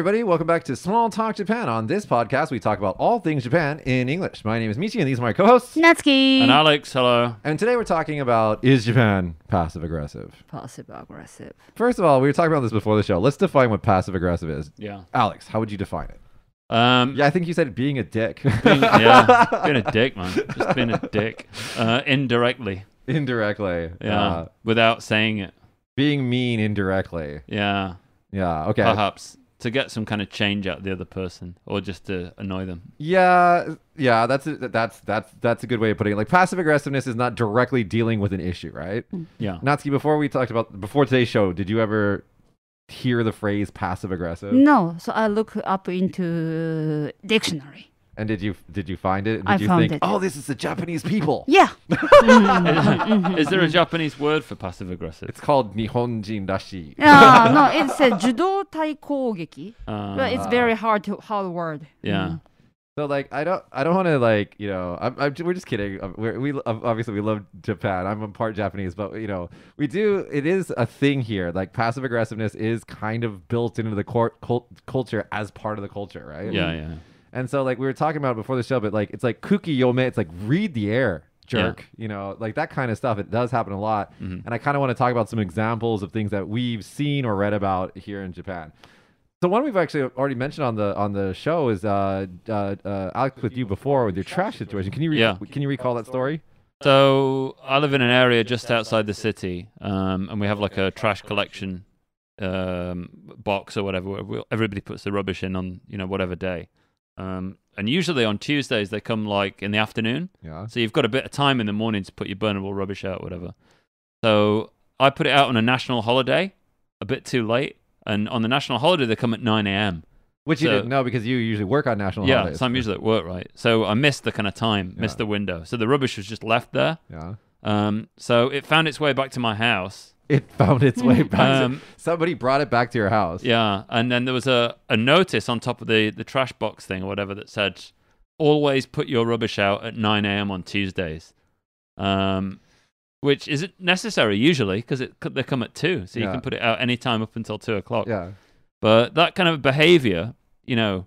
Hey, everybody, welcome back to Small Talk Japan. On this podcast, we talk about all things Japan in English. My name is Michi, and these are my co hosts. Natsuki. And Alex, hello. And today we're talking about is Japan passive aggressive? Passive aggressive. First of all, we were talking about this before the show. Let's define what passive aggressive is. Yeah. Alex, how would you define it? Um, Yeah, I think you said being a dick. being, yeah, being a dick, man. Just being a dick. Uh, indirectly. indirectly. Yeah. Uh, without saying it. being mean indirectly. Yeah. Yeah, okay. Perhaps to get some kind of change out of the other person or just to annoy them. Yeah, yeah, that's a, that's that's that's a good way of putting it. Like passive aggressiveness is not directly dealing with an issue, right? Mm. Yeah. Natsuki, before we talked about before today's show, did you ever hear the phrase passive aggressive? No, so I look up into dictionary. And did you did you find it? Did I you found think, it. oh, this is the Japanese people? Yeah. Is there a Japanese word for passive aggressive? It's called Nihonjin dashi. Yeah, no, it's a judoteki kogeki. Uh, But it's very hard to hard word. yeah. So like I don't I don't want to like you know I'm, I'm we're just kidding Um, we're, we obviously we love Japan I'm a part Japanese but you know we do it is a thing here like passive aggressiveness is kind of built into the cor- cult- culture as part of the culture right Yeah, yeah. And so like we were talking about before the show but like it's like kuuki yome it's like read the air jerk you know like that kind of stuff it does happen a lot Mhm. and I kind of want to talk about some examples of things that we've seen or read about here in Japan. So one we've actually already mentioned on the on the show is uh, uh, uh, Alex with you before with your trash situation. Can you re- Yeah. can you recall that story? So I live in an area just outside the city, um, and we have like a trash collection um, box or whatever. Where everybody puts the rubbish in on you know whatever day, um, and usually on Tuesdays they come like in the afternoon. Yeah. So you've got a bit of time in the morning to put your burnable rubbish out, whatever. So I put it out on a national holiday, a bit too late, and on the national holiday they come at nine a.m. Which you So- didn't know because you usually work on national Yeah, holidays. so I'm usually at work, right? So I missed the kind of time, missed Yeah. the window. So the rubbish was just left there. yeah. Um, so it found its way back to my house. It found its way back. to- Um, somebody brought it back to your house. yeah, and then there was a, a notice on top of the, the trash box thing or whatever that said, always put your rubbish out at 9 a.m. on Tuesdays. Um, which isn't necessary usually because they come at 2, so you Yeah. can put it out any time up until 2 o'clock. Yeah. But that kind of behavior, you know,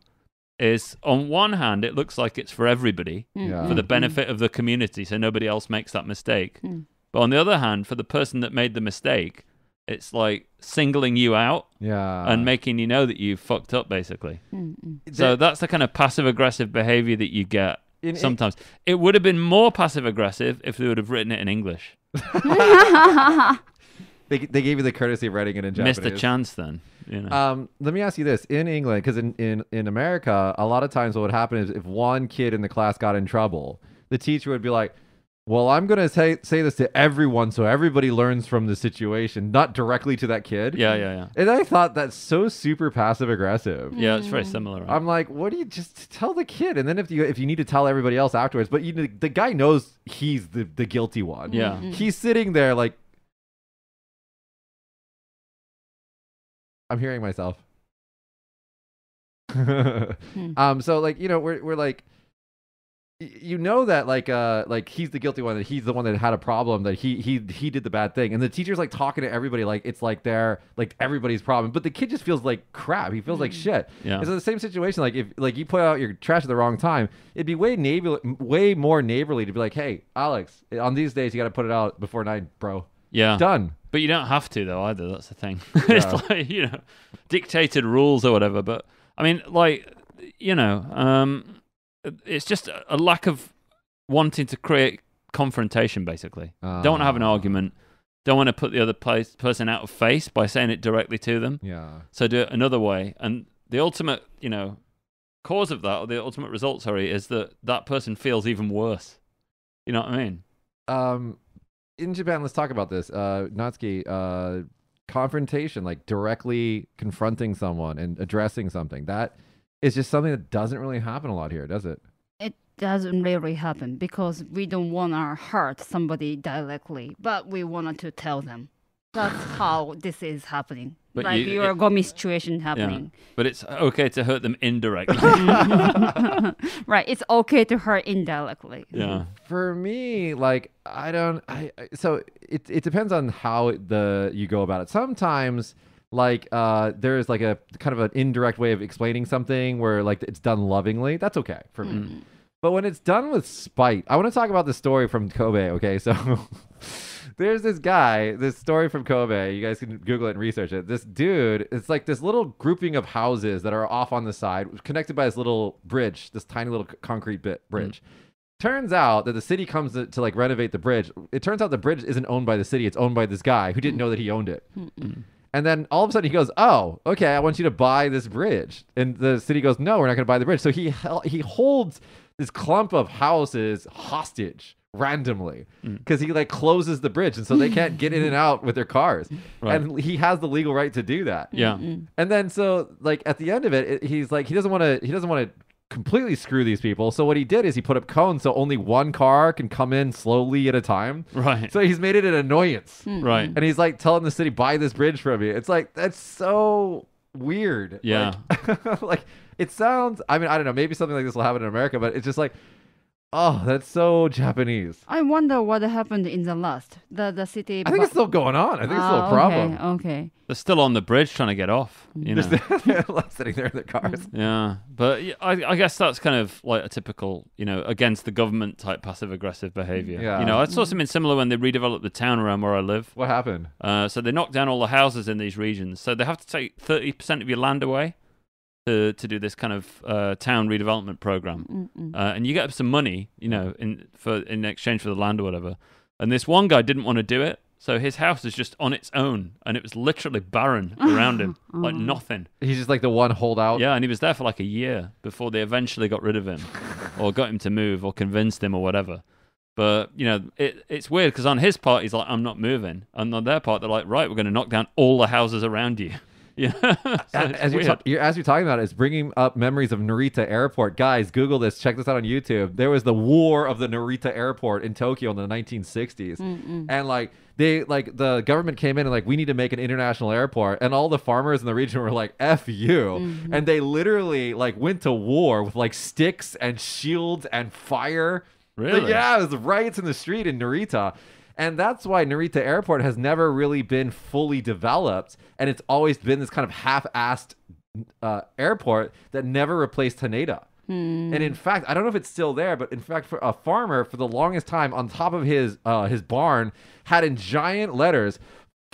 is on one hand, it looks like it's for everybody. Yeah. for the benefit of the community so nobody else makes that mistake. Mm. But on the other hand, for the person that made the mistake, it's like singling you out Yeah. and making you know that you fucked up basically. Mm-mm. So that's the kind of passive aggressive behavior that you get In- sometimes. It would have been more passive aggressive if they would have written it in English. they, they gave you the courtesy of writing it in Japanese. Missed a chance then, you know. Um, let me ask you this: in England, because in, in in America, a lot of times what would happen is if one kid in the class got in trouble, the teacher would be like, "Well, I'm gonna say say this to everyone, so everybody learns from the situation, not directly to that kid." yeah, yeah, yeah. And I thought that's so super passive aggressive. Yeah, it's very similar. Right? I'm like, what do you just tell the kid? And then if you if you need to tell everybody else afterwards, but you the guy knows he's the the guilty one. Yeah. Mm-mm. He's sitting there like I'm hearing myself. Um so like, you know, we're we're like y- you know that like uh like he's the guilty one that he's the one that had a problem that he he he did the bad thing and the teacher's like talking to everybody like it's like they're like everybody's problem but the kid just feels like crap he feels like shit Yeah. it's the same situation like if like you put out your trash at the wrong time it'd be way neighbor way more neighborly to be like hey alex on these days you got to put it out before nine bro yeah. done But you don't have to though either. That's the thing. Yeah. it's like you know, dictated rules or whatever. But I mean, like you know, um, it's just a lack of wanting to create confrontation. Basically, don't want to have an Ah. argument. Don't want to put the other place, person out of face by saying it directly to them. yeah So do it another way. And the ultimate, you know, cause of that, or the ultimate result, sorry, is that that person feels even worse. You know what I mean? um in japan let's talk about this uh natsuki uh confrontation like directly confronting someone and addressing something that is just something that doesn't really happen a lot here does it it doesn't really happen because we don't want to hurt somebody directly, but we wanted to tell them. That's how this is happening. But like you- your it- Gomi situation happening. But it's okay to hurt them indirectly. right. It's okay to hurt indirectly. yeah. for me like i don't i I- so it, it depends on how the you go about it sometimes like uh there's like a kind of an indirect way of explaining something where like it's done lovingly, that's okay for me. Mm. But when it's done with spite, I want to talk about the story from Kobe. Okay, so there's this guy, this story from Kobe. You guys can Google it and research it. This dude, it's like this little grouping of houses that are off on the side, connected by this little bridge, this tiny little concrete bit bridge. Turns out that the city comes to, to like renovate the bridge. It turns out the bridge isn't owned by the city; it's owned by this guy who didn't know that he owned it. And then all of a sudden he goes, "Oh, okay, I want you to buy this bridge." And the city goes, "No, we're not going to buy the bridge." So he he holds this clump of houses hostage randomly mm. because he like closes the bridge, and so they can't get in and out with their cars. Right. And he has the legal right to do that. Yeah. And then so like at the end of it, it he's like he doesn't want to he doesn't want to completely screw these people. So what he did is he put up cones so only one car can come in slowly at a time. Right. So he's made it an annoyance. Hmm. right. And he's like telling the city buy this bridge from me. It's like that's so weird. Yeah. Like, like it sounds I mean I don't know, maybe something like this will happen in America, but it's just like oh, that's so Japanese. I wonder what happened in the last. The the city. I think it's still going on. I think it's still Ah, a problem. Okay. okay. They're still on the bridge trying to get off. You know. They're like sitting there in their cars. Yeah, but yeah, I, I guess that's kind of like a typical, you know, against the government type passive aggressive behavior. Yeah. You know, I saw something similar when they redeveloped the town around where I live. What happened? Uh, so they knocked down all the houses in these regions. So they have to take thirty percent of your land away to to do this kind of uh, town redevelopment program, uh, and you get some money, you know, in for in exchange for the land or whatever. And this one guy didn't want to do it, so his house is just on its own, and it was literally barren around him, like nothing. He's just like the one holdout. Yeah, and he was there for like a year before they eventually got rid of him, or got him to move, or convinced him, or whatever. But you know, it it's weird because on his part he's like, "I'm not moving," and on their part they're like, "Right, we're going to knock down all the houses around you." Yeah, as you're, as you're talking about it, it's bringing up memories of Narita Airport. Guys, Google this. Check this out on YouTube. There was the war of the Narita Airport in Tokyo in the 1960s, and like they like the government came in and like we need to make an international airport, and all the farmers in the region were like "f you," and they literally like went to war with like sticks and shields and fire. Really? yeah, it was riots in the street in Narita. And that's why Narita Airport has never really been fully developed. And it's always been this kind of half assed uh, airport that never replaced Haneda. And in fact, I don't know if it's still there, but in fact, for a farmer, for the longest time, on top of his uh, his barn, had in giant letters,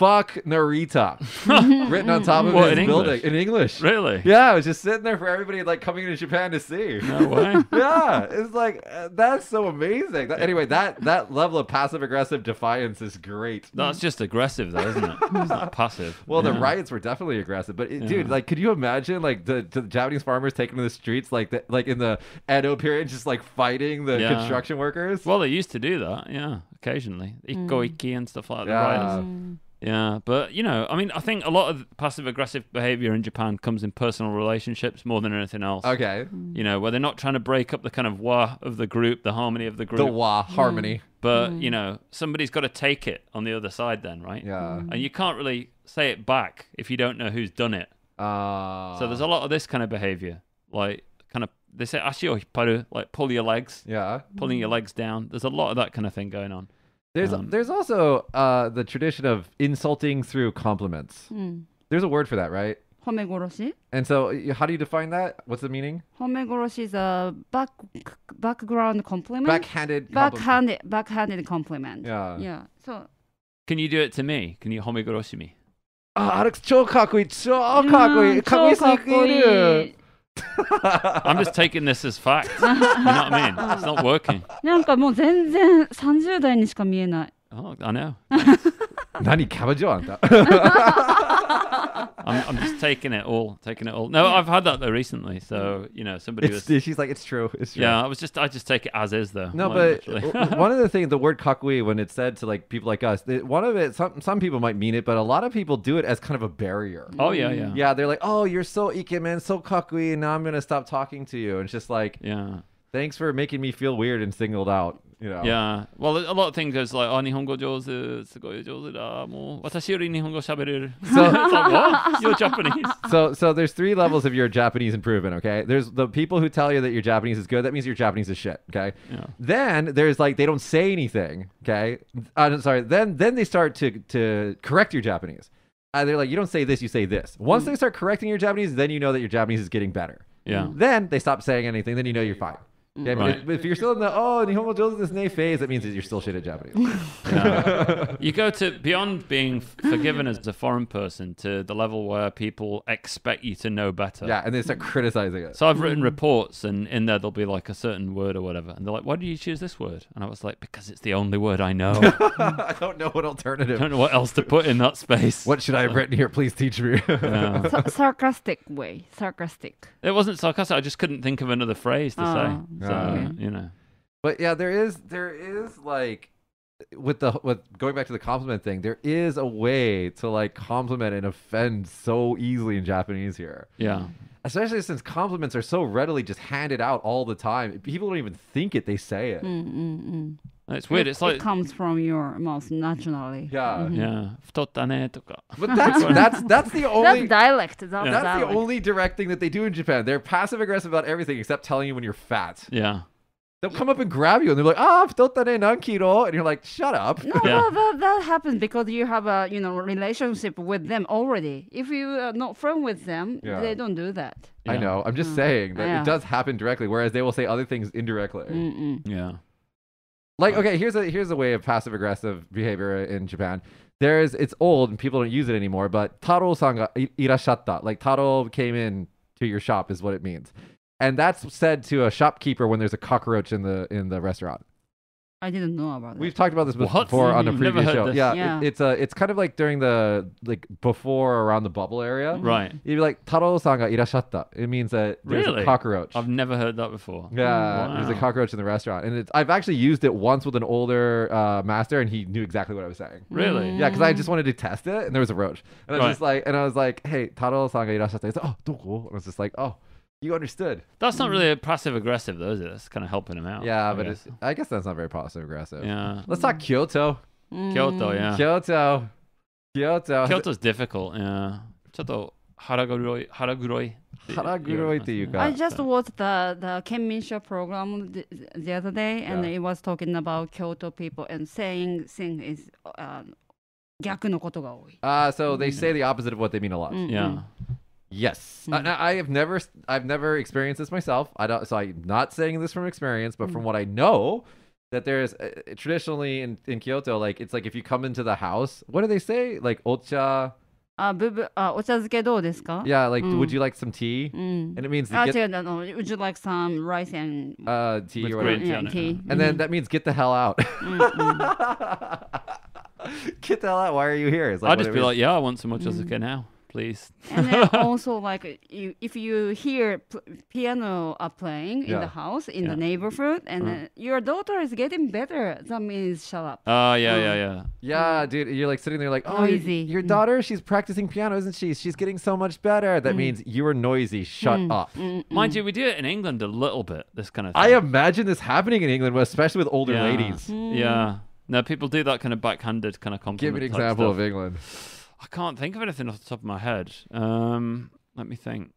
"Fuck Narita," written on top of What, his in building English? in English. Really? Yeah, it was just sitting there for everybody like coming into Japan to see. No way. yeah, it's like uh, that's so amazing. That- anyway, that that level of passive aggressive defiance is great. That's just aggressive, though, isn't it? It's not passive. Well, the riots were definitely aggressive, but it, dude, like, could you imagine like the, the Japanese farmers taking to the streets like the, like in the Edo period, just like fighting the Yeah. construction workers? Well, they used to do that, yeah, occasionally. Ikko Ikki and stuff like that. Yeah. riots. Yeah, but you know, I mean, I think a lot of passive aggressive behavior in Japan comes in personal relationships more than anything else. okay, You know, where they're not trying to break up the kind of wa of the group, the harmony of the group, the wa harmony. Mm. but you mm. know, somebody's got to take it on the other side, then, right? Yeah. Mm. And you can't really say it back if you don't know who's done it. Uh, So there's a lot of this kind of behavior, like kind of they say ashio hipparu, like pull your legs, yeah. pulling your legs down. There's a lot of that kind of thing going on. There's Um, there's also uh the tradition of insulting through compliments. Mm. There's a word for that, right? 褒め殺し And so, y- how do you define that? What's the meaning? 褒め殺し is a back background compliment. Backhanded. compliment. backhanded backhanded compliment. Yeah. Yeah. So Can you do it to me? Can you homegoroshi me? Ah, Alex, 超かっこいい。超かっこいい。かっこよすぎる。 I'm just taking this as fact. you know what I mean? It's not working. なんかもう全然30代にしか見えない。Oh, I know. 何キャバ嬢あんた I'm, I'm just taking it all, taking it all. No, I've had that though recently. So you know, somebody It's, was. she's like, it's true. It's true. Yeah, I was just, I just take it as is though. No, like, but literally. w- one of the things, the word kakui, when it's said to like people like us, one of it, some some people might mean it, but a lot of people do it as kind of a barrier. oh yeah, yeah, Yeah, they're like, oh, you're so ikemen, so kakui, and now I'm gonna stop talking to you. And it's just like, yeah. thanks for making me feel weird and singled out. You know. Yeah. Well, a lot of things goes like, oh, 日本語上手、すごい上手だ。もう、私より日本語喋れる。 So- it's like, what? You're Japanese. So so there's three levels of your Japanese improvement, okay? There's the people who tell you that your Japanese is good. That means your Japanese is shit, okay? Yeah. Then there's like they don't say anything, okay? Uh, sorry. Then then they start to to correct your Japanese. And they're like, you don't say this, you say this. Once they start correcting your Japanese, then you know that your Japanese is getting better. Yeah. Then they stop saying anything, then you know you're fine. Mm. Yeah, but Right. if, if you're still in the oh Nihongo jozu desu ne phase, that means that you're still shit at Japanese. Yeah. you go to beyond being forgiven as a foreign person to the level where people expect you to know better. yeah, and they start criticizing it. So I've written mm. reports, and in there there'll be like a certain word or whatever, and they're like, "Why did you choose this word?" And I was like, "Because it's the only word I know. I don't know what alternative. I don't know what else to put in that space." What should I have written here? Please teach me. Yeah. Sa- sarcastic way. Sarcastic. It wasn't sarcastic. I just couldn't think of another phrase to Oh, say. So okay. you know, But yeah, there is there is like with the with going back to the compliment thing, there is a way to like compliment and offend so easily in Japanese here. yeah, Especially since compliments are so readily just handed out all the time. People don't even think it, they say it. Mm, mm, mm. It's weird. It, it's like it comes from your mouth naturally. Yeah, mm-hmm. yeah. Tota but that's that's that's the only dialect. That's, yeah. that's the only direct thing that they do in Japan. They're passive aggressive about everything except telling you when you're fat. Yeah. They'll come up and grab you, and they're like, "Ah, futotane nankiro," and you're like, "Shut up." No, yeah. that, that, that, happens because you have a you know relationship with them already. If you are not friends with them, yeah. they don't do that. I know. I'm just mm. saying that it does happen directly, whereas they will say other things indirectly. Mm-mm. Yeah. Like, okay, here's a here's a way of passive aggressive behavior in Japan. There is it's old and people don't use it anymore, but Taro san ga i- irashatta. Like Taro came in to your shop is what it means. And that's said to a shopkeeper when there's a cockroach in the in the restaurant. I didn't know about that. We've talked about this What? before on a I've never previous heard show. this. Yeah, it- Yeah. it's a it's kind of like during the like before or around the bubble area. Mm-hmm. right. You'd be like Taro san ga irashatta. It means that there's Really? a cockroach. I've never heard that before. Yeah, oh, there's a Wow. cockroach in the restaurant, and it's, I've actually used it once with an older uh, master, and he knew exactly what I was saying. Really? Mm. Yeah, because I just wanted to test it, and there was a roach, and I was Right. just like, and I was like, "Hey, Taro san ga irashatta." He's like, "Oh, doko?" And I was just like, "Oh, you understood. That's not really passive aggressive, though, is it? That's kind of helping him out. Yeah, I but guess. I guess that's not very passive aggressive. Yeah. Let's talk Kyoto. Mm. Kyoto, yeah. Kyoto. Kyoto. Kyoto's difficult, yeah. ちょっと腹黒い腹黒い腹黒いっていうか。I just watched the the Kenmin Show program the, the other day, and yeah. it was talking about Kyoto people and saying thing is. Uh, 逆のことが多い。Ah, uh, so they mm. say the opposite of what they mean a lot. Mm -hmm. Yeah. Mm. Yes, mm-hmm. I, I, have never, I've never experienced this myself. I don't, so I'm not saying this from experience, but mm-hmm. from hmm. what I know, that there is uh, traditionally in, in Kyoto, like it's like if you come into the house, what do they say? Like ocha. Uh, bubu, ah, uh, ochazuke? Yeah, like mm. would you like some tea? Mm. And it means ah, get... No, no. would you like some rice and uh, tea With or whatever? Yeah, tea. And mm-hmm. then hmm. that means get the hell out. Mm-hmm. get the hell out. Why are you here? I'll just be means. like, yeah, I want some ochazuke mm. now please. and then also like you, if you hear p- piano are playing in Yeah. the house in Yeah. the neighborhood and Uh. uh, your daughter is getting better that means shut up Oh, yeah, Mm. yeah, yeah. Yeah, dude, you're like sitting there like, oh, your, Noisy. your Mm. daughter, she's practicing piano, isn't she? She's getting so much better. That Mm. means you are noisy. Shut Mm, up. mm, Mind mm. you, we do it in England a little bit, this kind of thing. I imagine this happening in England, especially with older Yeah. ladies. Mm. Yeah. No, people do that kind of backhanded kind of Give compliment. me an type example stuff. of England. I can't think of anything off the top of my head. Um, let me think.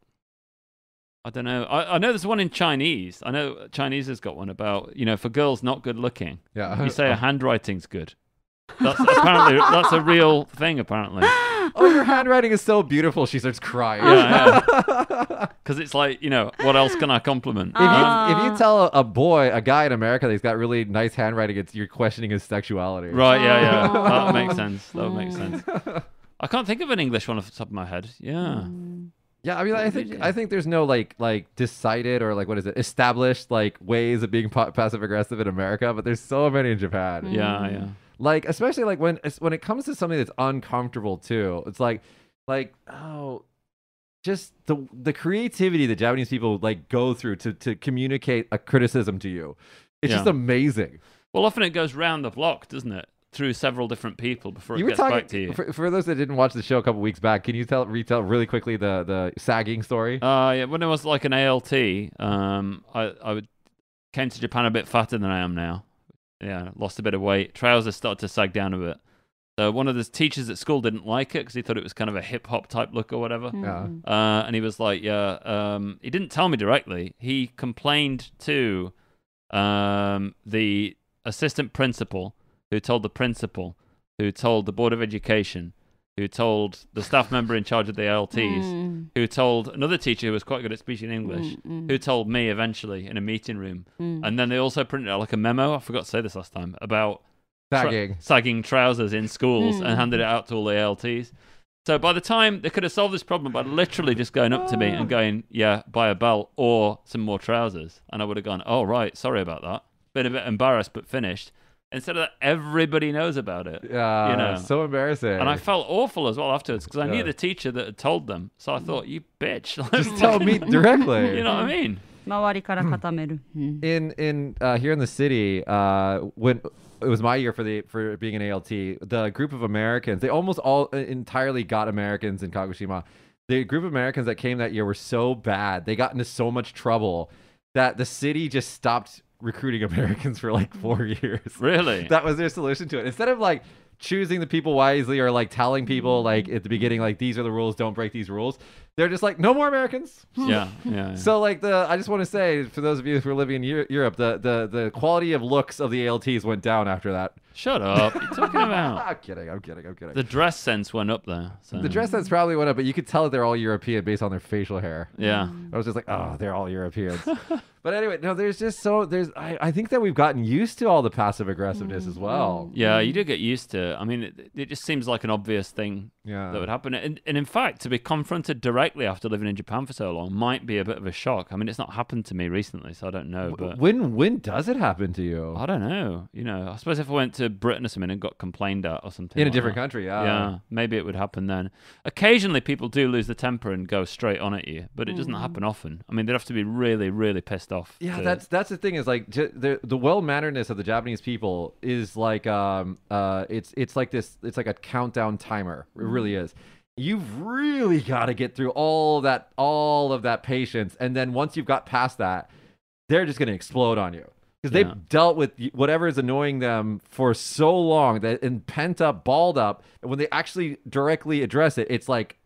I don't know. I, I know there's one in Chinese. I know Chinese has got one about you know for girls not good looking. Yeah. You say her handwriting's good. That's apparently that's a real thing. Apparently, oh, your handwriting is so beautiful. She starts crying. Yeah, because it's like you know what else can I compliment? If you, Ah. if you tell a, boy, a guy in America that he's got really nice handwriting, it's you're questioning his sexuality. Right? Yeah, yeah. That would make sense. That would make Mm. sense. I can't think of an English one off the top of my head. Yeah. Mm. Yeah, I mean, I think I think there's no like like decided or like what is it established like ways of being passive aggressive in America, but there's so many in Japan. Mm. Yeah, yeah. Like especially like when when it comes to something that's uncomfortable too. It's like like oh, just the the creativity that Japanese people like go through to to communicate a criticism to you. It's just amazing. Well, often it goes round the block, doesn't it? Through several different people before you it were gets back to you. for, for those that didn't watch the show a couple weeks back. Can you tell retell really quickly the the sagging story? Uh, yeah, when I was like an ALT, um, I I would, came to Japan a bit fatter than I am now. Yeah, lost a bit of weight. Trousers started to sag down a bit. So one of the teachers at school didn't like it because he thought it was kind of a hip hop type look or whatever. Yeah. Mm. Uh, and he was like, yeah, um, he didn't tell me directly. He complained to um, the assistant principal, who told the principal, who told the board of education, who told the staff member in charge of the ALTs, Mm, who told another teacher who was quite good at speaking English, mm, mm, who told me eventually in a meeting room. mm. And then they also printed out like a memo. I forgot to say this last time about tra- Sagging. sagging trousers in schools Mm. and handed it out to all the ALTs. So by the time they could have solved this problem by literally just going up to me and going, "Yeah, buy a belt or some more trousers," and I would have gone, "Oh right, sorry about that." Been a bit embarrassed, but finished. Instead of that, everybody knows about it. Yeah, You know. so embarrassing. And I felt awful as well afterwards because I Yeah. knew the teacher that had told them. So I thought, you bitch. just tell me directly. you know what I mean? 周りから固める。うん。 in in uh, here in the city uh, when it was my year for the for being an ALT the group of Americans they almost all uh, entirely got Americans in Kagoshima the group of Americans that came that year were so bad they got into so much trouble that the city just stopped recruiting Americans for like four mm. years. Really? that was their solution to it. Instead of like choosing the people wisely or like telling people mm. like at the beginning like these are the rules don't break these rules they're just like no more Americans yeah, yeah. yeah. so like the I just want to say for those of you who are living in Eu- Europe, the the the quality of looks of the ALTs went down after that. Shut up. What are you talking about? I'm kidding. I'm kidding. I'm kidding. The dress sense went up there. So. The dress sense probably went up, but you could tell that they're all European based on their facial hair. Yeah. Mm. I was just like, oh, they're all Europeans. but anyway, no, there's just so there's I, I think that we've gotten used to all the passive aggressiveness as mm. well. Mm. Yeah, you do get used to it. I mean, it, it just seems like an obvious thing Yeah. that would happen. And, and in fact, to be confronted directly after living in Japan for so long might be a bit of a shock. I mean, it's not happened to me recently, so I don't know. But when when does it happen to you? I don't know. You know, I suppose if I went to Britain or something and got complained at or something In a different that, country, yeah. yeah, maybe it would happen then. Occasionally, people do lose the temper and go straight on at you, but it doesn't happen often. I mean, they'd have to be really, really pissed off. Yeah, to- that's that's the thing is like the the well manneredness of the Japanese people is like um uh it's it's like this it's like a countdown timer. It really is. You've really got to get through all that all of that patience, and then once you've got past that, they're just gonna explode on you because Yeah. they've dealt with whatever is annoying them for so long that and pent up, balled up, and when they actually directly address it, it's like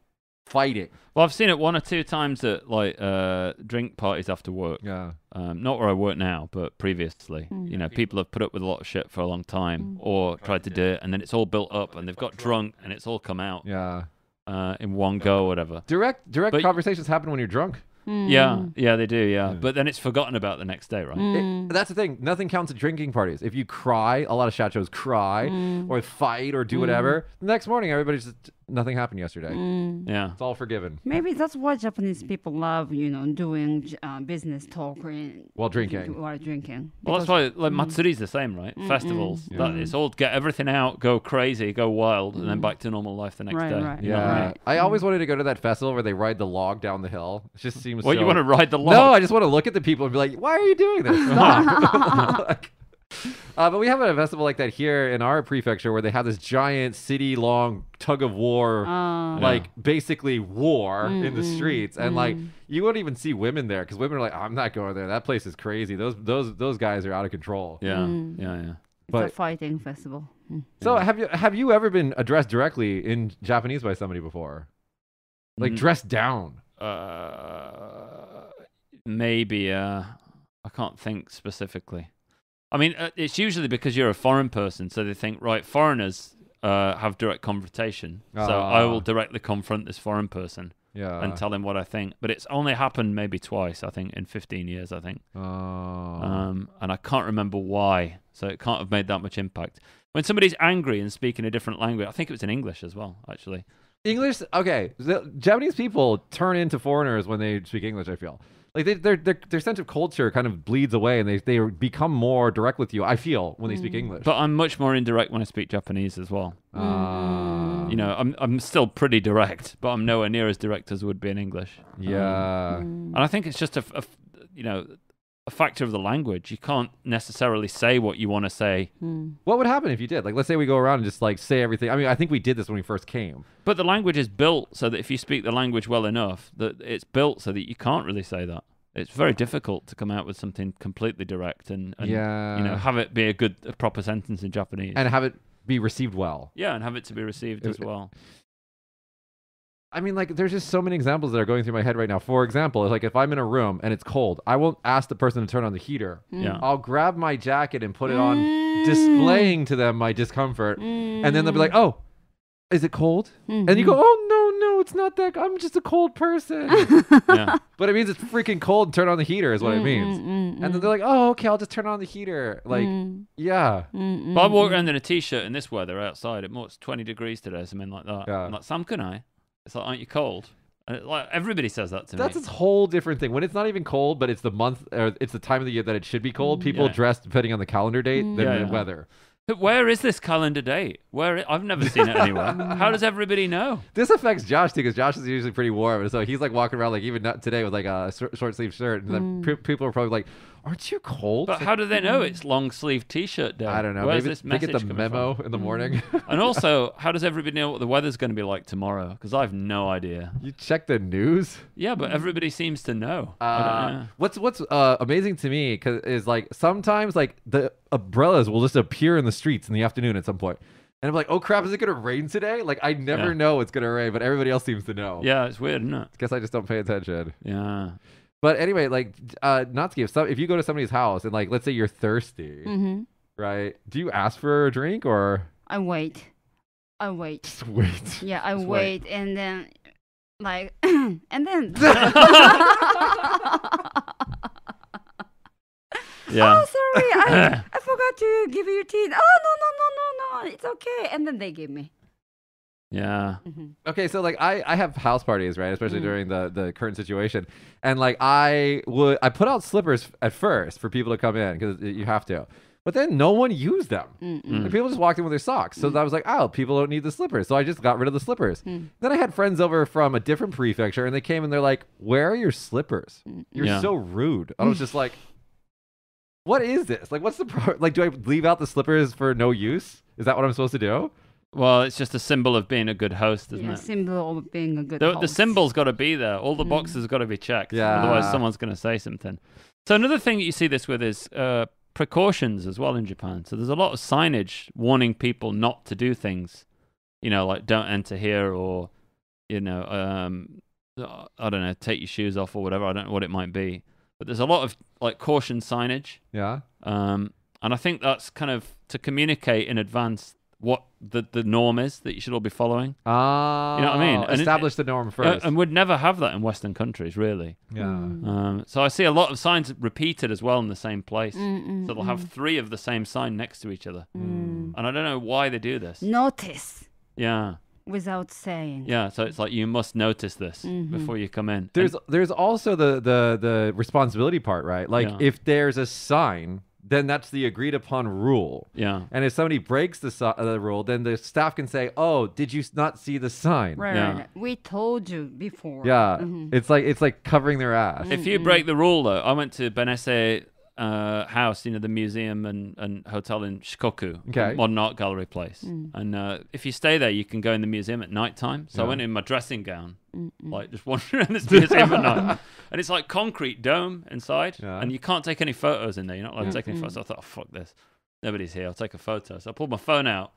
fighting. Well, I've seen it one or two times at like uh, drink parties after work. Yeah. Um, not where I work now, but previously. Mm. You know, people have put up with a lot of shit for a long time, or tried to do it, and then it's all built up, and they've got drunk, and it's all come out Yeah. Uh, in one go, or whatever. Direct direct But- conversations happen when you're drunk. Mm. Yeah, yeah, they do. Yeah. Yeah. but then it's forgotten about the next day, right? Mm. It- that's the thing. Nothing counts at drinking parties. If you cry, a lot of chat shows cry Mm. or fight or do whatever. The next morning, everybody's just nothing happened yesterday. Mm. Yeah. It's all forgiven Maybe that's why Japanese people love, you know, doing uh, business talk while drinking. while drinking. Well, that's why like Matsuri's the same, right? Mm, Festivals. mm, That, it's all get everything out, go crazy, go wild, and then Mm. back to normal life the next Right, day. right. You I Yeah, mean? I always wanted to go to that festival where they ride the log down the hill. It just seems. Well, so... you want to ride the log? No, I just want to look at the people and be like, "Why are you doing this? Stop!" Like- uh, but we have a festival like that here in our prefecture where they have this giant city-long tug of war Uh, like basically war in the Mm, mm, streets and like mm. you wouldn't even see women there because women are like i'm not going there that place is crazy those those those guys are out of control Yeah, Mm. yeah, yeah. it's a fighting festival. Mm. so have you have you ever been addressed directly in japanese by somebody before like Mm. dressed down Uh, maybe. Uh, I can't think specifically. I mean, uh, it's usually because you're a foreign person, so they think, right, foreigners uh, have direct confrontation, so I Ah. will directly confront this foreign person yeah and tell him what I think. But it's only happened maybe twice, I think, in 15 years, I think. oh. Um, and I can't remember why, so it can't have made that much impact. When somebody's angry and speaking a different language, I think it was in English as well, actually. english okay the japanese people turn into foreigners when they speak english i feel like they, their, their their sense of culture kind of bleeds away and they, they become more direct with you i feel when they speak english But I'm much more indirect when I speak Japanese as well. Ah. You know, I'm I'm still pretty direct, but I'm nowhere near as direct as would be in English. Um, yeah and I think it's just a you know a factor of the language. You can't necessarily say what you want to say, Mm. What would happen if you did? Like, let's say we go around and just like say everything. I mean, I think we did this when we first came. but the language is built so that if you speak the language well enough, that it's built so that you can't really say that. It's very difficult to come out with something completely direct and, and yeah. you know have it be a good a proper sentence in Japanese. and have it be received well. yeah, and have it to be received It- as well. I mean, like, there's just so many examples that are going through my head right now. For example, like if I'm in a room and it's cold, I won't ask the person to turn on the heater. Mm. Yeah. I'll grab my jacket and put it on, Mm. displaying to them my discomfort, and then they'll be like, mm. "Oh, is it cold? Mm-hmm. And you go, mm-hmm. oh no, no, it's not that. I'm just a cold person. Yeah. but it means it's freaking cold. Turn on the heater is what it means. Mm-hmm. And then they're like, oh, okay, I'll just turn on the heater. Like, yeah. But I walk around in a t-shirt in this weather outside. It it's 20 degrees today, something like that. Yeah. I'm like, Sam, can I? It's like, aren't you cold? And it, like everybody says that to me. That's me. this whole different thing. When it's not even cold, but it's the month or it's the time of the year that it should be cold. Mm, people Yeah. dress depending on the calendar date mm. than Yeah, the yeah. weather. But where is this calendar date? Where i- I've never seen it anywhere. How does everybody know? This affects Josh too, because Josh is usually pretty warm, and so he's like walking around like even not today with like a short sleeve shirt, and then mm. pe- people are probably like, "Aren't you cold?" But It's like, how do they know it's long sleeve t-shirt day? I don't know. Where's Maybe this they get the memo from? in the morning. And also, how does everybody know what the weather's going to be like tomorrow? Because I have no idea. you check the news. Yeah, but everybody seems to know. I don't Uh, know. what's what's uh, amazing to me 'cause- is like sometimes like the umbrellas will just appear in the streets in the afternoon at some point, and I'm like, oh crap, is it gonna rain today? Like I never Yeah. know it's gonna rain, but everybody else seems to know. Yeah, it's weird, isn't it? Guess I just don't pay attention. Yeah. But anyway, like uh, Natsuki, if some if you go to somebody's house and like let's say you're thirsty, Mm-hmm. right? Do you ask for a drink or I wait. I wait. just wait? Yeah, I wait, wait. and then like and then Yeah. oh sorry I, I forgot to give you tea oh no no no no no it's okay and then they give me Yeah. Mhm. Okay, so like I I have house parties, right? Especially Mm. during the the current situation, and like I would I put out slippers at first for people to come in because you have to, but then no one used them. Mm-mm. People just walked in with their socks. So I was like, oh, people don't need the slippers. So I just got rid of the slippers. Mm. Then I had friends over from a different prefecture and they came and they're like, where are your slippers? You're Yeah. so rude. I was just like, what is this? Like, what's the pro? Like, do I leave out the slippers for no use? Is that what I'm supposed to do? Well, it's just a symbol of being a good host, isn't it? yeah, it? symbol of being a good The, the symbol's got to be there. All the Mm. boxes got to be checked. Yeah. Otherwise, someone's going to say something. So another thing that you see this with is uh, precautions as well in Japan. So there's a lot of signage warning people not to do things. You know, like don't enter here or, you know, um, I don't know, take your shoes off or whatever. I don't know what it might be. But there's a lot of like caution signage. Yeah. Um, and I think that's kind of to communicate in advance what the, the norm is that you should all be following. Uh, You know what I mean? And it- Establish the norm Uh, first. and we'd never have that in Western countries, really. yeah. Mm. Um, so I see a lot of signs repeated as well in the same place. Mm, So they'll have three of the same sign next to each other. mm. And I don't know why they do this. notice Yeah. without saying Yeah. So it's like you must notice this Mhm. before you come in. There's And- there's also the the the responsibility part, right? Like Yeah. if there's a sign, then that's the agreed upon rule. yeah. And if somebody breaks the, si- uh, the rule, then the staff can say, "Oh, did you not see the sign?" right, Yeah. right, right. we told you before Yeah, Mhm. it's like it's like covering their ass. If you break the rule, though, I went to Benesse uh, House, you know, the museum and, and hotel in Shikoku, Okay. modern art gallery place. Mm. And uh, if you stay there, you can go in the museum at night time. So I went in my dressing gown, Mm-mm. like just wandering around this museum at night. And it's like concrete dome inside, Yeah. and you can't take any photos in there. You're not allowed to mm, take any Mm-mm. photos. So I thought, oh, fuck this. Nobody's here. I'll take a photo. So I pulled my phone out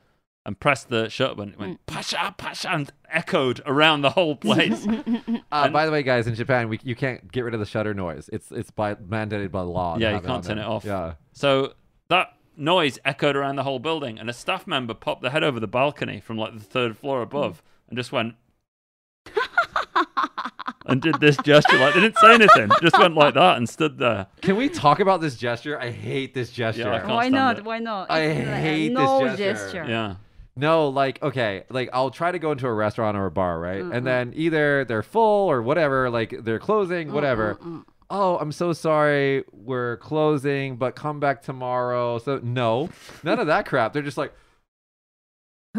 and pressed the shutter button. It Mm. went, Pasha, Pasha, and echoed around the whole place. Uh, And- by the way, guys, in Japan, we, you can't get rid of the shutter noise. It's it's by mandated by law. to Yeah, you have can't on turn there. it off. Yeah. So that noise echoed around the whole building, and a staff member popped their head over the balcony from like the third floor above mm. and just went and did this gesture. Like they didn't say anything, just went like that and stood there. Can we talk about this gesture? I hate this gesture. I can't why not it. why not I It's like a hate this no gesture. Yeah, No, like okay, like I'll try to go into a restaurant or a bar, right? Mm-mm. And then either they're full or whatever, like they're closing, whatever. Uh. Oh, I'm so sorry, we're closing, but come back tomorrow. So no, none of that crap. They're just like,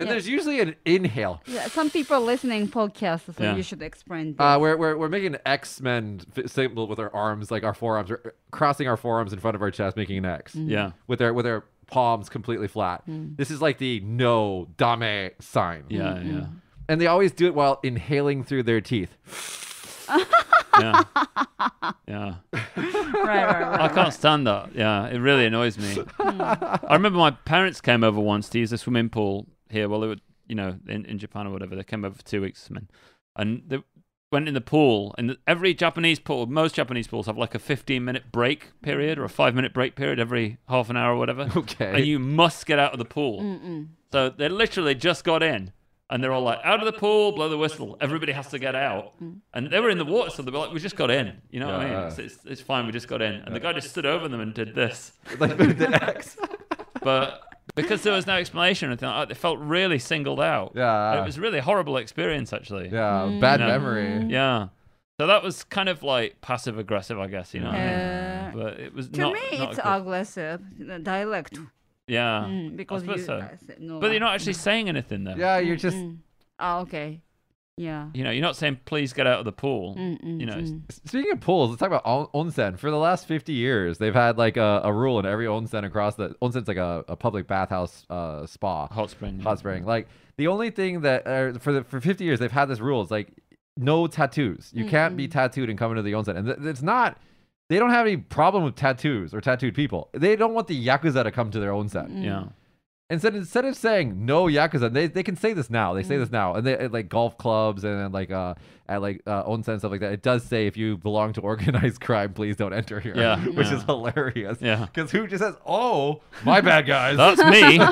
and Yeah. there's usually an inhale. Yeah, some people are listening podcasts, so Yeah. you should explain. This. Uh, we're, we're, we're making an X Men symbol with our arms, like our forearms, we're crossing our forearms in front of our chest, making an X yeah, with our with our palms completely flat. Mm. This is like the no dame sign. yeah, Mm-hmm. yeah, And they always do it while inhaling through their teeth. yeah, yeah. right, right, right. I can't stand that. Yeah, it really annoys me. Mm. I remember my parents came over once to use the swimming pool here while they were, you know, in, in Japan or whatever. They came over for two weeks, man, and they, went in the pool, and every Japanese pool, most Japanese pools have like a 15 minute break period or a five minute break period every half an hour or whatever. Okay. And you must get out of the pool. Mm-mm. So they literally just got in. And they're all like, out of the pool, blow the whistle. Everybody has to get out. Mm. And they were in the water, so they were like, we just got in. You know what I mean? It's, it's, it's fine, we just got in. And the guy just stood over them and did this. like the X. But because there was no explanation or anything like that, they felt really singled out. Yeah. It was really a horrible experience, actually. yeah. Bad No. memory. Yeah. So that was kind of like passive aggressive, I guess, you know what I Uh, mean? But it was To not. me, not it's good- aggressive the dialect Yeah. mm, because suppose you so. guys know. But you're not actually saying anything, though. Yeah, you're just Mm. Oh, okay. Yeah. You know, you're not saying, please get out of the pool. Mm, mm, You know, mm. Speaking of pools, let's talk about onsen. For the last 50 years, they've had like a, a rule in every onsen across the onsen's like a, a public bathhouse uh, spa, Hot spring. hot spring. Like the only thing that uh, for the for 50 years they've had this rule. It's like no tattoos. You can't be tattooed and come into the onsen. And th- it's not. They don't have any problem with tattoos or tattooed people. They don't want the yakuza to come to their onsen. Mm. Yeah. Instead, instead of saying no yakuza, they, they can say this now. They say Mm. this now, and they at, like golf clubs and like uh at like uh, onsen and stuff like that. It does say if you belong to organized crime, please don't enter here. Yeah, which yeah. is hilarious. Yeah. because who just says, "Oh, my bad, guys"? That's me.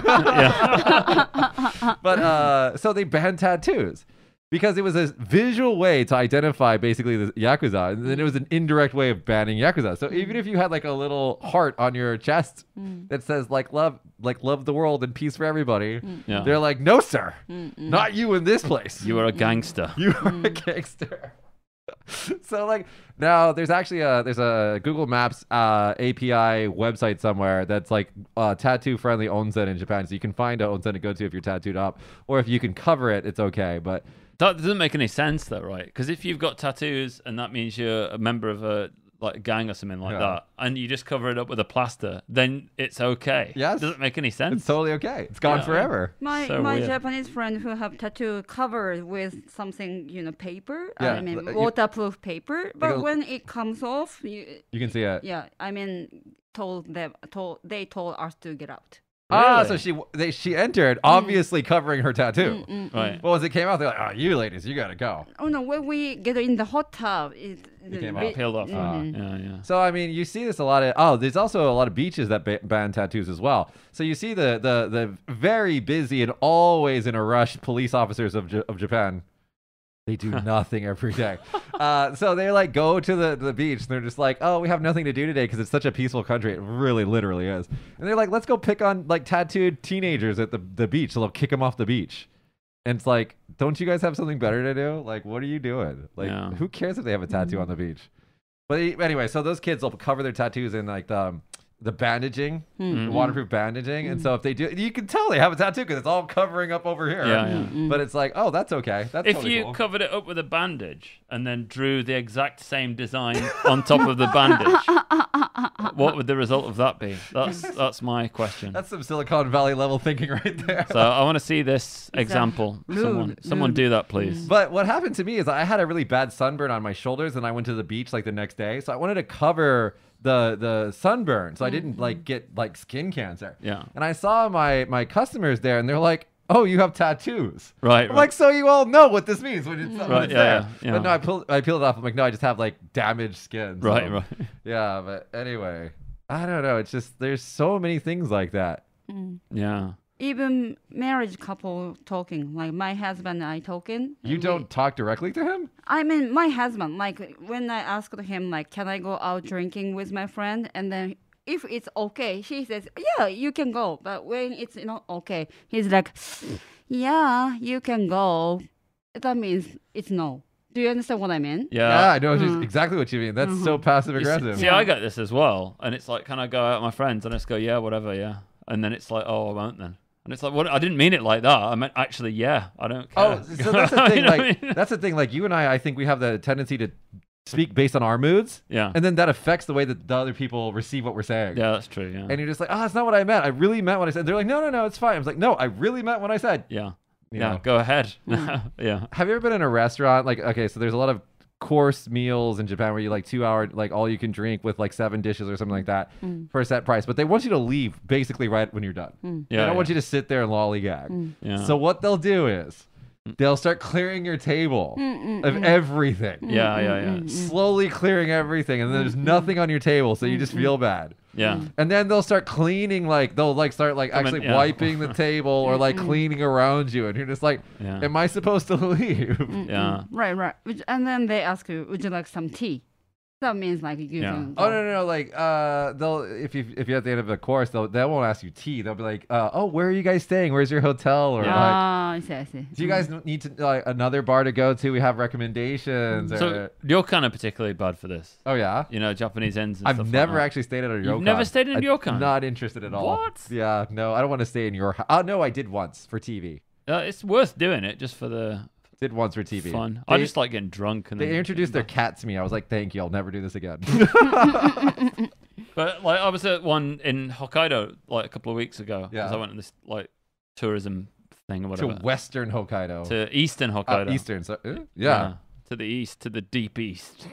yeah. but uh, so they ban tattoos because it was a visual way to identify basically the yakuza, and then it was an indirect way of banning yakuza. So even if you had like a little heart on your chest Mm. that says like love, like love the world and peace for everybody, Yeah. they're like, no, sir, Mm, mm. not you in this place. You are a gangster. You are a gangster. so like now there's actually a there's a Google Maps uh, API website somewhere that's like uh, tattoo friendly onsen in Japan. So you can find a onsen to go to if you're tattooed up, or if you can cover it, it's okay. But That doesn't make any sense, though, right? Because if you've got tattoos and that means you're a member of a like a gang or something like Yeah. that, and you just cover it up with a plaster, then it's okay. Yes. doesn't make any sense. it's totally okay. It's gone Yeah. forever. My So my weird. Japanese friend who have tattoo covered with something you know paper. Yeah, I mean you- waterproof paper. But a- when it comes off, you You can see it. yeah. I mean told them told they told us to get out. Ah, so she they, she entered obviously covering her tattoo. Mm, mm, mm. Right. But once it came out, they're like, "Oh, you ladies, you gotta go." Oh no! When we get in the hot tub, it, It came the- out. Peeled off. Ah. Mhm. Yeah, yeah. So I mean, you see this a lot of. Oh, there's also a lot of beaches that ba- ban tattoos as well. So you see the the the very busy and always in a rush police officers of J- of Japan. They do nothing every day. Uh, so they like go to the, the beach and they're just like, oh, we have nothing to do today because it's such a peaceful country. It really, literally is. And they're like, let's go pick on like tattooed teenagers at the, the beach. So they'll kick them off the beach. And it's like, don't you guys have something better to do? Like, what are you doing? Like, Yeah. who cares if they have a tattoo on the beach? But anyway, so those kids will cover their tattoos in like the um, the bandaging, Mm, the Mhm. waterproof bandaging, and so if they do, you can tell they have a tattoo because it's all covering up over here. Yeah, yeah. mm, mm. But it's like, oh, that's okay. That's If totally you cool. covered it up with a bandage and then drew the exact same design on top of the bandage, what would the result of that be? That's that's my question. that's some Silicon Valley level thinking right there. So I want to see this a example. Someone, lewd, someone do that, please. But what happened to me is I had a really bad sunburn on my shoulders, and I went to the beach like the next day. So I wanted to cover the the sunburn, so I didn't like get like skin cancer. Yeah. And I saw my my customers there, and they're like, "Oh, you have tattoos." Right. I'm right. like, so you all know what this means when it's, when Right, it's yeah, there. yeah, yeah. But no, I pulled I peeled it off. I'm like, no, I just have like damaged skin. so- right, right. Yeah, but anyway, I don't know. It's just there's so many things like that. Mm. Yeah. Even marriage couple talking, like my husband and I talking. You don't talk directly to him. I mean, my husband, like when I asked him, like, can I go out drinking with my friend? And then if it's okay, he says, yeah, you can go. But when it's not okay, he's like, yeah, you can go. That means it's no. Do you understand what I mean? Yeah, Yeah. I know just Mm. exactly what you mean. That's so passive You see- aggressive. See, I get this as well, and it's like, can I go out with my friends? And I just go, yeah, whatever, yeah. And then it's like, oh, I won't then. And it's like, what? I didn't mean it like that. I meant actually, yeah, I don't care. Oh, so that's the thing. what I Like mean? that's the thing. Like you and I, I think we have the tendency to speak based on our moods, yeah, and then that affects the way that the other people receive what we're saying. yeah, that's true. Yeah, And you're just like, oh, that's not what I meant. I really meant what I said. They're like, no, no, no, it's fine. I was like, no, I really meant what I said. yeah, You yeah. know? Go ahead. Mm. yeah, Have you ever been in a restaurant? Like, okay, so there's a lot of course meals in Japan where you like two hour, like all you can drink with like seven dishes or something like that Mm. for a set price. But they want you to leave basically right when you're done. Mm. They don't want you to sit there and lollygag. Mm. Yeah. So what they'll do is they'll start clearing your table Mm, mm, of mm. everything. Yeah, yeah, yeah. Mm, mm, Slowly clearing everything, and then there's nothing on your table, so you just feel bad. Yeah. And then they'll start cleaning, like they'll like start like Come in- actually yeah. wiping the table or like cleaning around you, and you're just like, Yeah. "Am I supposed to leave?" Mm, Yeah. mm. Right, right. Which, and then they ask you, would you like some tea? That means like you Yeah. can. Oh no, no, no! Like, uh, they'll if you if you're at the end of the course, they'll they won't ask you tea. They'll be like, uh, "Oh, where are you guys staying? Where's your hotel?" Or like, Ah, I see, I see. "Do you guys need to like another bar to go to? We have recommendations." So or, you're kind of particularly bad for this. oh yeah, You know, Japanese ends. And I've stuff like never that. actually stayed at a ryokan. You've never stayed in a I'm? Not interested at all. What? Yeah, no, I don't want to stay in your. house. Oh no, I did once for TV. Uh, it's worth doing it just for the Did once for TV. fun. I just like getting drunk and They introduced their cat to me. I was like, "Thank you. I'll never do this again." But like, I was at one in Hokkaido like a couple of weeks ago. Yeah. I went on this like tourism thing or whatever. to Western Hokkaido, to Eastern Uh, Hokkaido. Eastern. So, uh, yeah. to the east, to the deep east.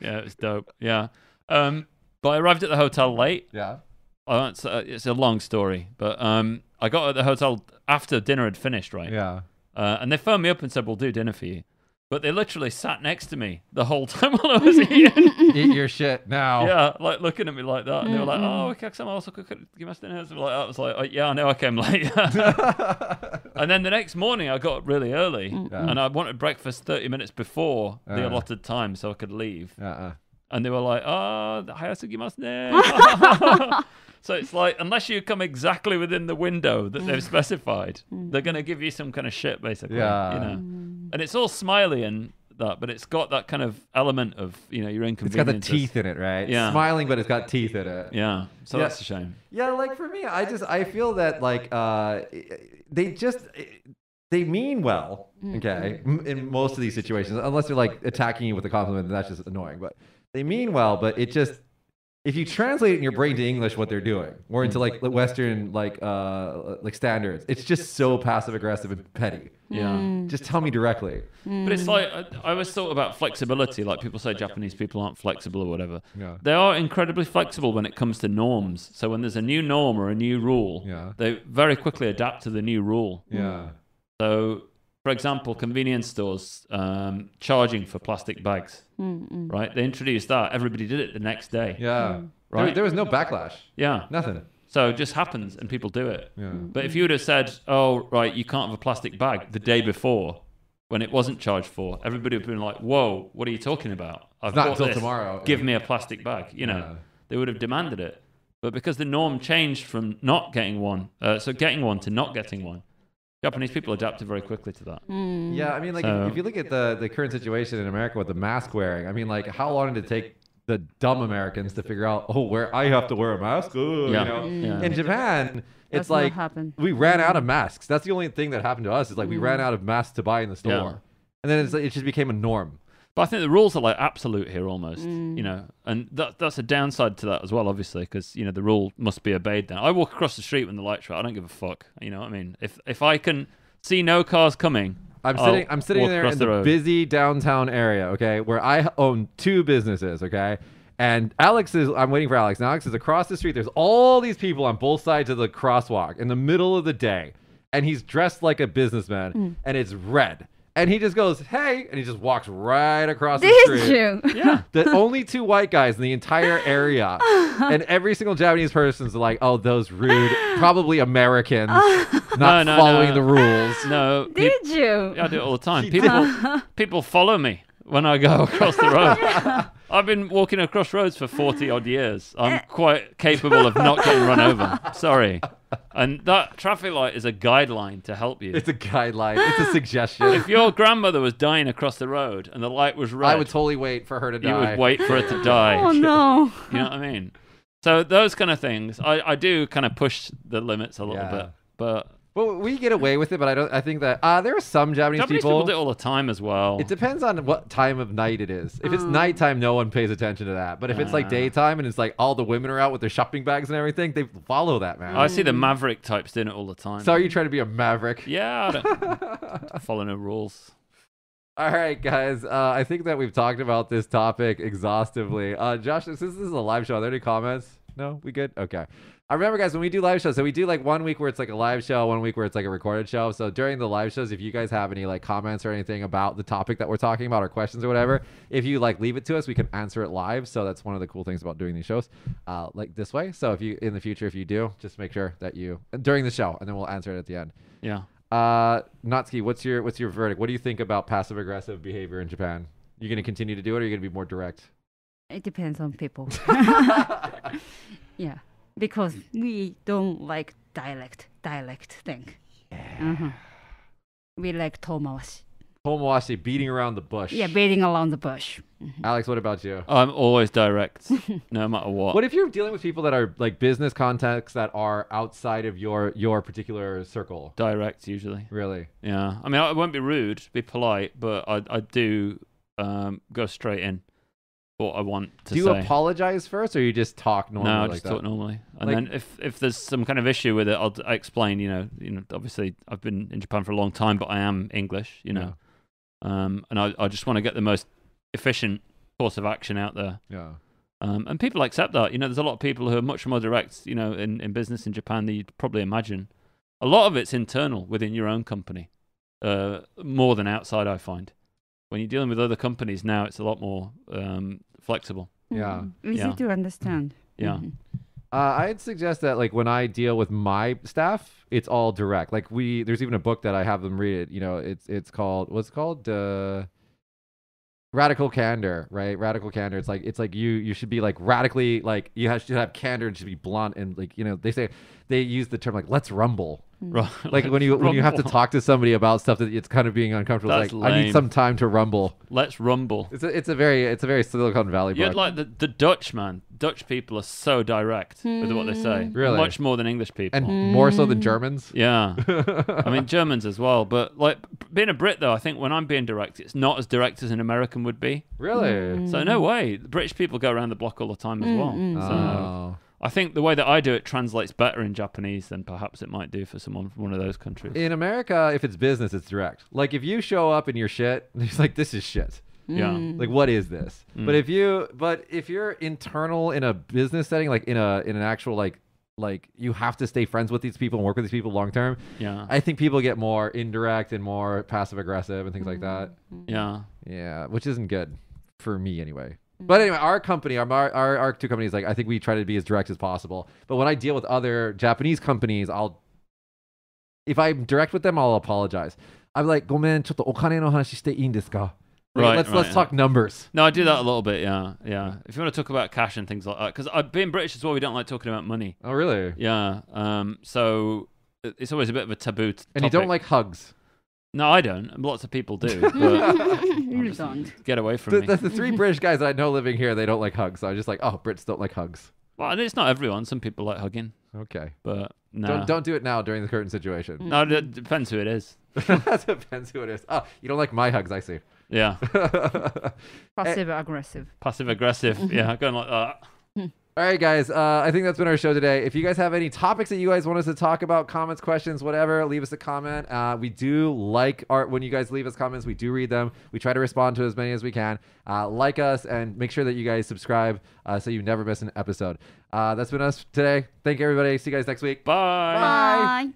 yeah, it was dope. Yeah. Um, but I arrived at the hotel late. yeah. I went, so it's a long story, but um, I got at the hotel after dinner had finished, right? Yeah. Uh, and they phoned me up and said, "We'll do dinner for you." But they literally sat next to me the whole time while I was eating. Eat your shit now. yeah, like looking at me like that. And they were like. "Oh, okay, some also cook give us dinner." So like. I was like, oh, "Yeah, I know I came late." and then the next morning, I got up really early, Yeah. and I wanted breakfast thirty minutes before the Uh. allotted time so I could leave. Uh-uh. And they were like, "Oh, hayasugimasu ne." So it's like unless you come exactly within the window that they've mm. specified, mm. they're gonna give you some kind of shit, basically. Yeah. You know, mm. and it's all smiley and that, but it's got that kind of element of you know your It's got inconvenience. the teeth in it, right? Yeah. Smiling, but it's got teeth in it. Yeah. So Yeah. that's a shame. Yeah, like for me, I just I feel that like uh they just they mean well, okay, m- in most of these situations, unless they're like attacking you with a compliment, then that's just annoying. But they mean well, but it just if you translate it in your brain to English, what they're doing, or into like Western like uh like standards, it's just so passive aggressive and petty. Yeah. Just tell me directly. But it's like I, I always thought about flexibility. Like people say Japanese people aren't flexible or whatever. Yeah. They are incredibly flexible when it comes to norms. So when there's a new norm or a new rule, Yeah. they very quickly adapt to the new rule. Yeah. So, for example, convenience stores um, charging for plastic bags, Mm, right? They introduced that. Everybody did it the next day. Yeah. There, Right. there was no backlash. Yeah. Nothing. So it just happens and people do it. Yeah. But if you would have said, oh, right, you can't have a plastic bag the day before when it wasn't charged for, everybody would have been like, whoa, what are you talking about? I've Not bought until this. tomorrow. Give me a plastic bag. You know, Yeah. they would have demanded it. But because the norm changed from not getting one, uh, so getting one to not getting one, Japanese people adapted very quickly to that. mm. Yeah, I mean, like So- if, if you look at the the current situation in America with the mask wearing, I mean, like how long did it take the dumb Americans to figure out, oh, where I have to wear a mask? Ooh, Yeah. You know? Hmm. Yeah. In Japan, That's it's not like we ran out of hmm. masks. That's the only thing that happened to us. Is like we ran hmm. out of masks to buy in the store, Yeah. and then it's, it just became a norm. But I think the rules are like absolute here almost, Mm. you know, and that that's a downside to that as well, obviously, because you know the rule must be obeyed. Then I walk across the street when the lights are out. I don't give a fuck. You know what I mean? If if I can see no cars coming, I'm I'll sitting. I'm sitting there in the the, busy downtown area, okay, where I own two businesses, okay. And Alex is. I'm waiting for Alex. Now Alex is across the street. There's all these people on both sides of the crosswalk in the middle of the day, and he's dressed like a businessman, and it's red. And he just goes, "Hey," and he just walks right across the Did street. you? yeah, The only two white guys in the entire area, and every single Japanese person's like, "Oh, those rude, probably Americans, not No, no, following no. the rules." no, peop- Did you? Yeah, I do it all the time. People people follow me when I go across the road. I've been walking across roads for 40 odd years. Eh. I'm quite capable of not getting run over. Sorry. And that traffic light is a guideline to help you. It's a guideline. It's a ah. suggestion. if your grandmother was dying across the road and the light was red, I would totally wait for her to die. you would wait for it to die. Oh no. You know what I mean? So those kind of things, I, I do kind of push the limits a little Yeah. bit. But Well, we get away with it, but I don't. I think that uh, there are some Japanese, Japanese people, do it all the time as well. It depends on what time of night it is. If it's nighttime, no one pays attention to that. But if it's like Ah. daytime and it's like all the women are out with their shopping bags and everything, they follow that man. I see the maverick types doing it all the time. so are you trying to be a maverick? Yeah, I don't follow no rules. All right, guys. Uh, I think that we've talked about this topic exhaustively. Uh, Josh, since this is a live show, are there any comments? No, we good. Okay. I remember, guys, when we do live shows, so we do like one week where it's like a live show, one week where it's like a recorded show. So during the live shows, if you guys have any like comments or anything about the topic that we're talking about or questions or whatever, if you like leave it to us, we can answer it live. So that's one of the cool things about doing these shows, uh, like this way. So if you in the future, if you do, just make sure that you during the show, and then we'll answer it at the end. Yeah. Uh, Natsuki, what's your what's your verdict? What do you think about passive aggressive behavior in Japan? You're gonna continue to do it, or you're gonna be more direct? It depends on people. yeah, because we don't like dialect dialect thing. Uh-huh. We like tomawashi. Tomowashi beating around the bush. Yeah, beating around the bush. Alex, what about you? I'm always direct, no matter what. What if you're dealing with people that are like business contacts that are outside of your your particular circle? direct usually. Really? Yeah. I mean, I won't be rude, be polite, but I I do um, go straight in what I want to do you say. apologize first, or you just talk normally no, I like just that? talk normally, and Like- then if if there's some kind of issue with it, I'll I explain. You know, you know, obviously I've been in Japan for a long time, but I am English. You know, um, and I I just want to get the most efficient course of action out there. Yeah. Um, and people accept that. You know, there's a lot of people who are much more direct, you know, in, in business in Japan than you'd probably imagine. A lot of it's internal within your own company, uh, more than outside, I find. When you're dealing with other companies now, it's a lot more um, flexible. Yeah. Mm, Easy Yeah. to understand. Yeah. Mhm. Uh, I'd suggest that like when I deal with my staff, it's all direct. Like we, there's even a book that I have them read it. You know, it's it's called what's it called uh, radical candor, right? Radical candor. It's like it's like you you should be like radically like you have, should have candor and should be blunt and like you know they say they use the term like let's rumble. Right. Like when you when you have to talk to somebody about stuff that it's kind of being uncomfortable. That's like I need lame. some time to rumble. Let's rumble. It's a, it's a very it's a very Silicon Valley You'd like the, the Dutch, man. Dutch people are so direct with what they say. Hmm. Really? Much more than English people. and more so than hmm. Germans. yeah. I mean, Germans as well. But like being a Brit, though, I think when I'm being direct, it's not as direct as an American would be. really? So no hmm. way. The British people go around the block all the time as well. So Oh. I think the way that I do it translates better in Japanese than perhaps it might do for someone from one of those countries. In America, if it's business, it's direct. Like if you show up and you're shit, it's like this is shit. Yeah. Mm. Like what is this? Mm. But if you but if you're internal in a business setting, like in a in an actual like like you have to stay friends with these people and work with these people long term, Yeah. I think people get more indirect and more passive aggressive and things like that. yeah. Yeah, which isn't good for me anyway. But anyway, our company, our, our our two companies, like I think we try to be as direct as possible. But when I deal with other Japanese companies, I'll if I'm direct with them, I'll apologize. I'm like, ごめん、ちょっとお金の話していいんですか? Like, Right, let's right, let's yeah. talk numbers. No, I do that a little bit. Yeah. Yeah. If you want to talk about cash and things like that, because being British as well, we don't like talking about money. Oh, really? Yeah. Um. So it- it's always a bit of a taboo. T- And you don't topic. like hugs. No, I don't. Lots of people do. But you don't. get away from The, me. the, the three British guys that I know living here, they don't like hugs. So I'm just like, oh, Brits don't like hugs. Well, and it's not everyone. Some people like hugging, Okay. but no. Don't don't do it now during the current situation. No, it depends who it is. that depends who it is. Oh, you don't like my hugs, I see. Yeah. Passive eh. aggressive. Passive aggressive. Yeah, going like that. All right, guys. Uh, I think that's been our show today. If you guys have any topics that you guys want us to talk about, comments, questions, whatever, leave us a comment. Uh, we do like art when you guys leave us comments. We do read them. We try to respond to as many as we can. Uh, like us and make sure that you guys subscribe uh, so you never miss an episode. Uh, that's been us today. Thank you, everybody. See you guys next week. Bye.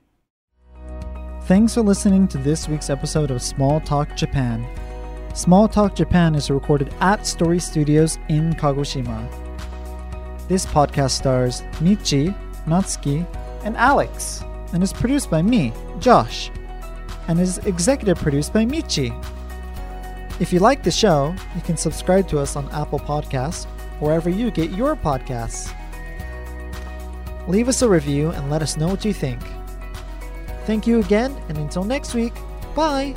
Bye. Thanks for listening to this week's episode of Small Talk Japan. Small Talk Japan is recorded at Story Studios in Kagoshima. This podcast stars Michi, Natsuki, and Alex, and is produced by me, Josh, and is executive produced by Michi. If you like the show, you can subscribe to us on Apple Podcasts, wherever you get your podcasts. Leave us a review and let us know what you think. Thank you again, and until next week, bye!